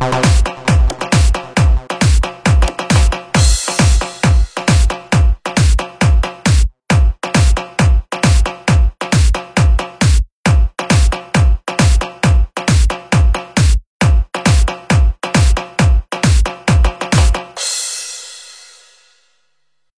Bye.